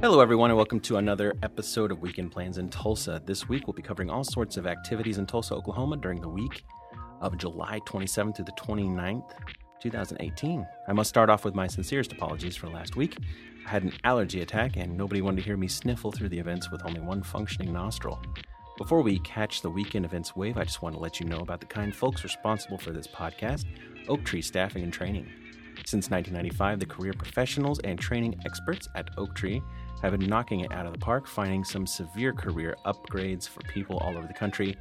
Hello, everyone, and welcome to another episode of Weekend Plans in Tulsa. This week, we'll be covering all sorts of activities in Tulsa, Oklahoma during the week of July 27th through the 29th, 2018. I must start off with my sincerest apologies for last week. I had an allergy attack, and nobody wanted to hear me sniffle through the events with only one functioning nostril. Before we catch the weekend events wave, I just want to let you know about the kind folks responsible for this podcast Oak Tree Staffing and Training. Since 1995, the career professionals and training experts at Oak Tree have been knocking it out of the park, finding some severe career upgrades for people all over the country,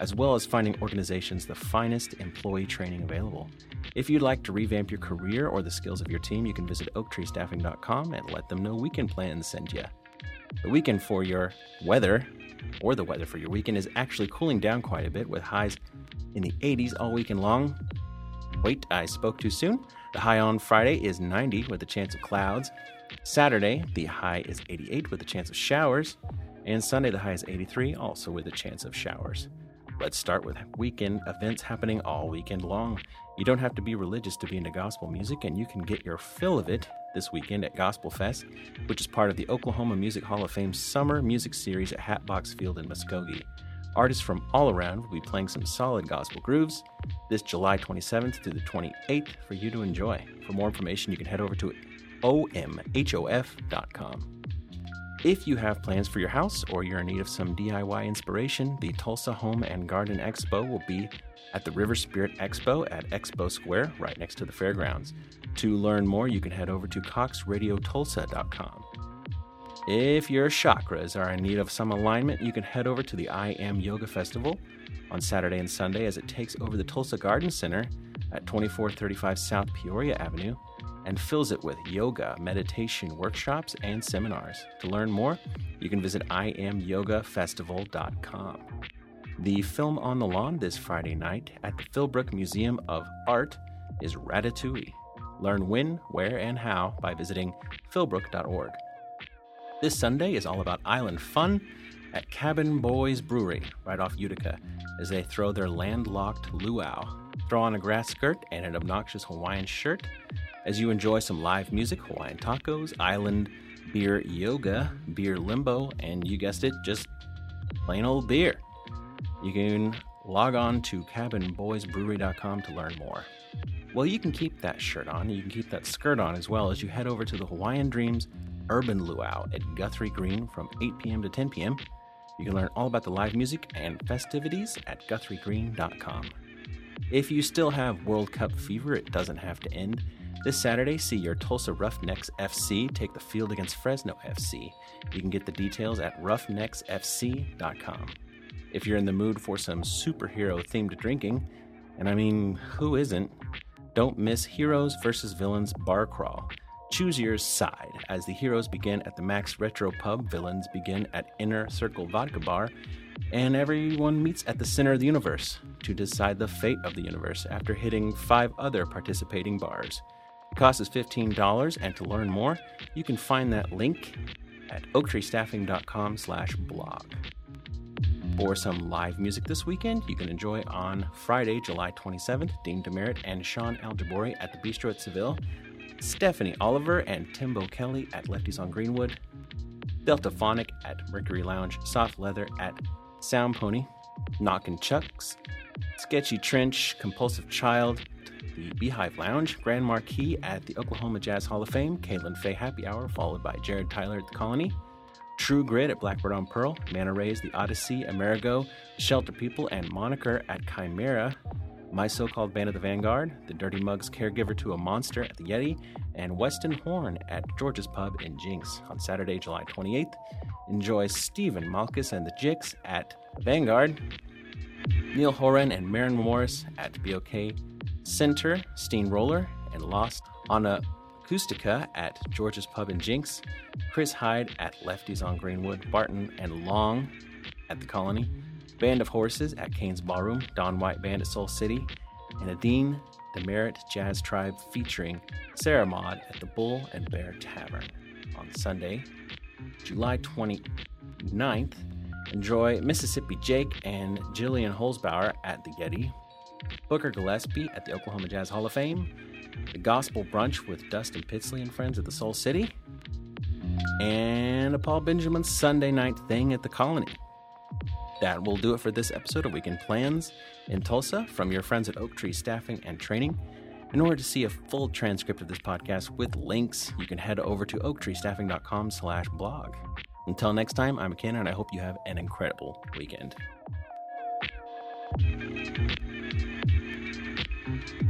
as well as finding organizations the finest employee training available. If you'd like to revamp your career or the skills of your team, you can visit oaktreestaffing.com and let them know weekend plans send you. The weekend for your weather, or the weather for your weekend, is actually cooling down quite a bit with highs in the 80s all weekend long. Wait, I spoke too soon. The high on Friday is 90 with a chance of clouds. Saturday, the high is 88 with a chance of showers. And Sunday, the high is 83, also with a chance of showers. Let's start with weekend events happening all weekend long. You don't have to be religious to be into gospel music, and you can get your fill of it this weekend at Gospel Fest, which is part of the Oklahoma Music Hall of Fame Summer Music Series at Hatbox Field in Muskogee. Artists from all around will be playing some solid gospel grooves this July 27th to the 28th for you to enjoy. For more information, you can head over to omhof.com. If you have plans for your house or you're in need of some DIY inspiration, the Tulsa Home and Garden Expo will be at the River Spirit Expo at Expo Square, right next to the fairgrounds. To learn more, you can head over to coxradiotulsa.com. If your chakras are in need of some alignment, you can head over to the I Am Yoga Festival on Saturday and Sunday as it takes over the Tulsa Garden Center at 2435 South Peoria Avenue and fills it with yoga, meditation workshops, and seminars. To learn more, you can visit IamYogaFestival.com. The film on the lawn this Friday night at the Philbrook Museum of Art is Ratatouille. Learn when, where, and how by visiting philbrook.org. This Sunday is all about island fun at Cabin Boys Brewery, right off Utica, as they throw their landlocked luau. Throw on a grass skirt and an obnoxious Hawaiian shirt as you enjoy some live music, Hawaiian tacos, island beer yoga, beer limbo, and you guessed it, just plain old beer. You can log on to cabinboysbrewery.com to learn more. Well, you can keep that shirt on, you can keep that skirt on as well as you head over to the Hawaiian Dreams Urban Luau at Guthrie Green from 8 p.m. to 10 p.m. You can learn all about the live music and festivities at guthriegreen.com. If you still have World Cup fever, it doesn't have to end. This Saturday, see your Tulsa Roughnecks FC take the field against Fresno FC. You can get the details at roughnecksfc.com. If you're in the mood for some superhero themed drinking, and I mean, who isn't? Don't miss Heroes vs. Villains Bar Crawl. Choose your side as the heroes begin at the Max Retro Pub, villains begin at Inner Circle Vodka Bar, and everyone meets at the center of the universe to decide the fate of the universe after hitting five other participating bars. The cost is $15, and to learn more, you can find that link at oaktreestaffing.com slash blog. For some live music this weekend, you can enjoy on Friday, July 27th, Dean DeMerritt and Sean Aljabori at the Bistro at Seville, Stephanie Oliver and Timbo Kelly at Lefties on Greenwood, Deltaphonic at Mercury Lounge, Soft Leather at Sound Pony, Knockin' Chucks, Sketchy Trench, Compulsive Child, the Beehive Lounge, Grand Marquis at the Oklahoma Jazz Hall of Fame, Caitlin Fay Happy Hour, followed by Jared Tyler at the Colony, True Grit at Blackbird on Pearl, Manta Rays, The Odyssey, Amerigo, Shelter People, and Moniker at Chimera, My So Called Band of the Vanguard, The Dirty Mugs Caregiver to a Monster at the Yeti, and Weston Horn at George's Pub in Jinx on Saturday, July 28th. Enjoy Stephen Malkmus and the Jicks at Vanguard, Niall Horan and Maren Morris at BOK Center, Steamroller, and Lost on a Acoustica at George's Pub in Jinx, Chris Hyde at Lefties on Greenwood, Barton and Long at the Colony, Band of Horses at Cain's Ballroom, Don White Band at Soul City, and a Dean DeMerritt Jazz Tribe featuring Sarah Maud at the Bull and Bear Tavern on Sunday, July 29th. Enjoy Mississippi Jake and Jillian Holzbauer at the Yeti, Booker Gillespie at the Oklahoma Jazz Hall of Fame, the Gospel Brunch with Dustin Pittsley and friends at the Soul City, and a Paul Benjamin Sunday night thing at the Colony. That will do it for this episode of Weekend Plans in Tulsa from your friends at Oak Tree Staffing and Training. In order to see a full transcript of this podcast with links, you can head over to oaktreestaffing.com slash blog. Until next time, I'm McKenna, and I hope you have an incredible weekend. Mm-hmm.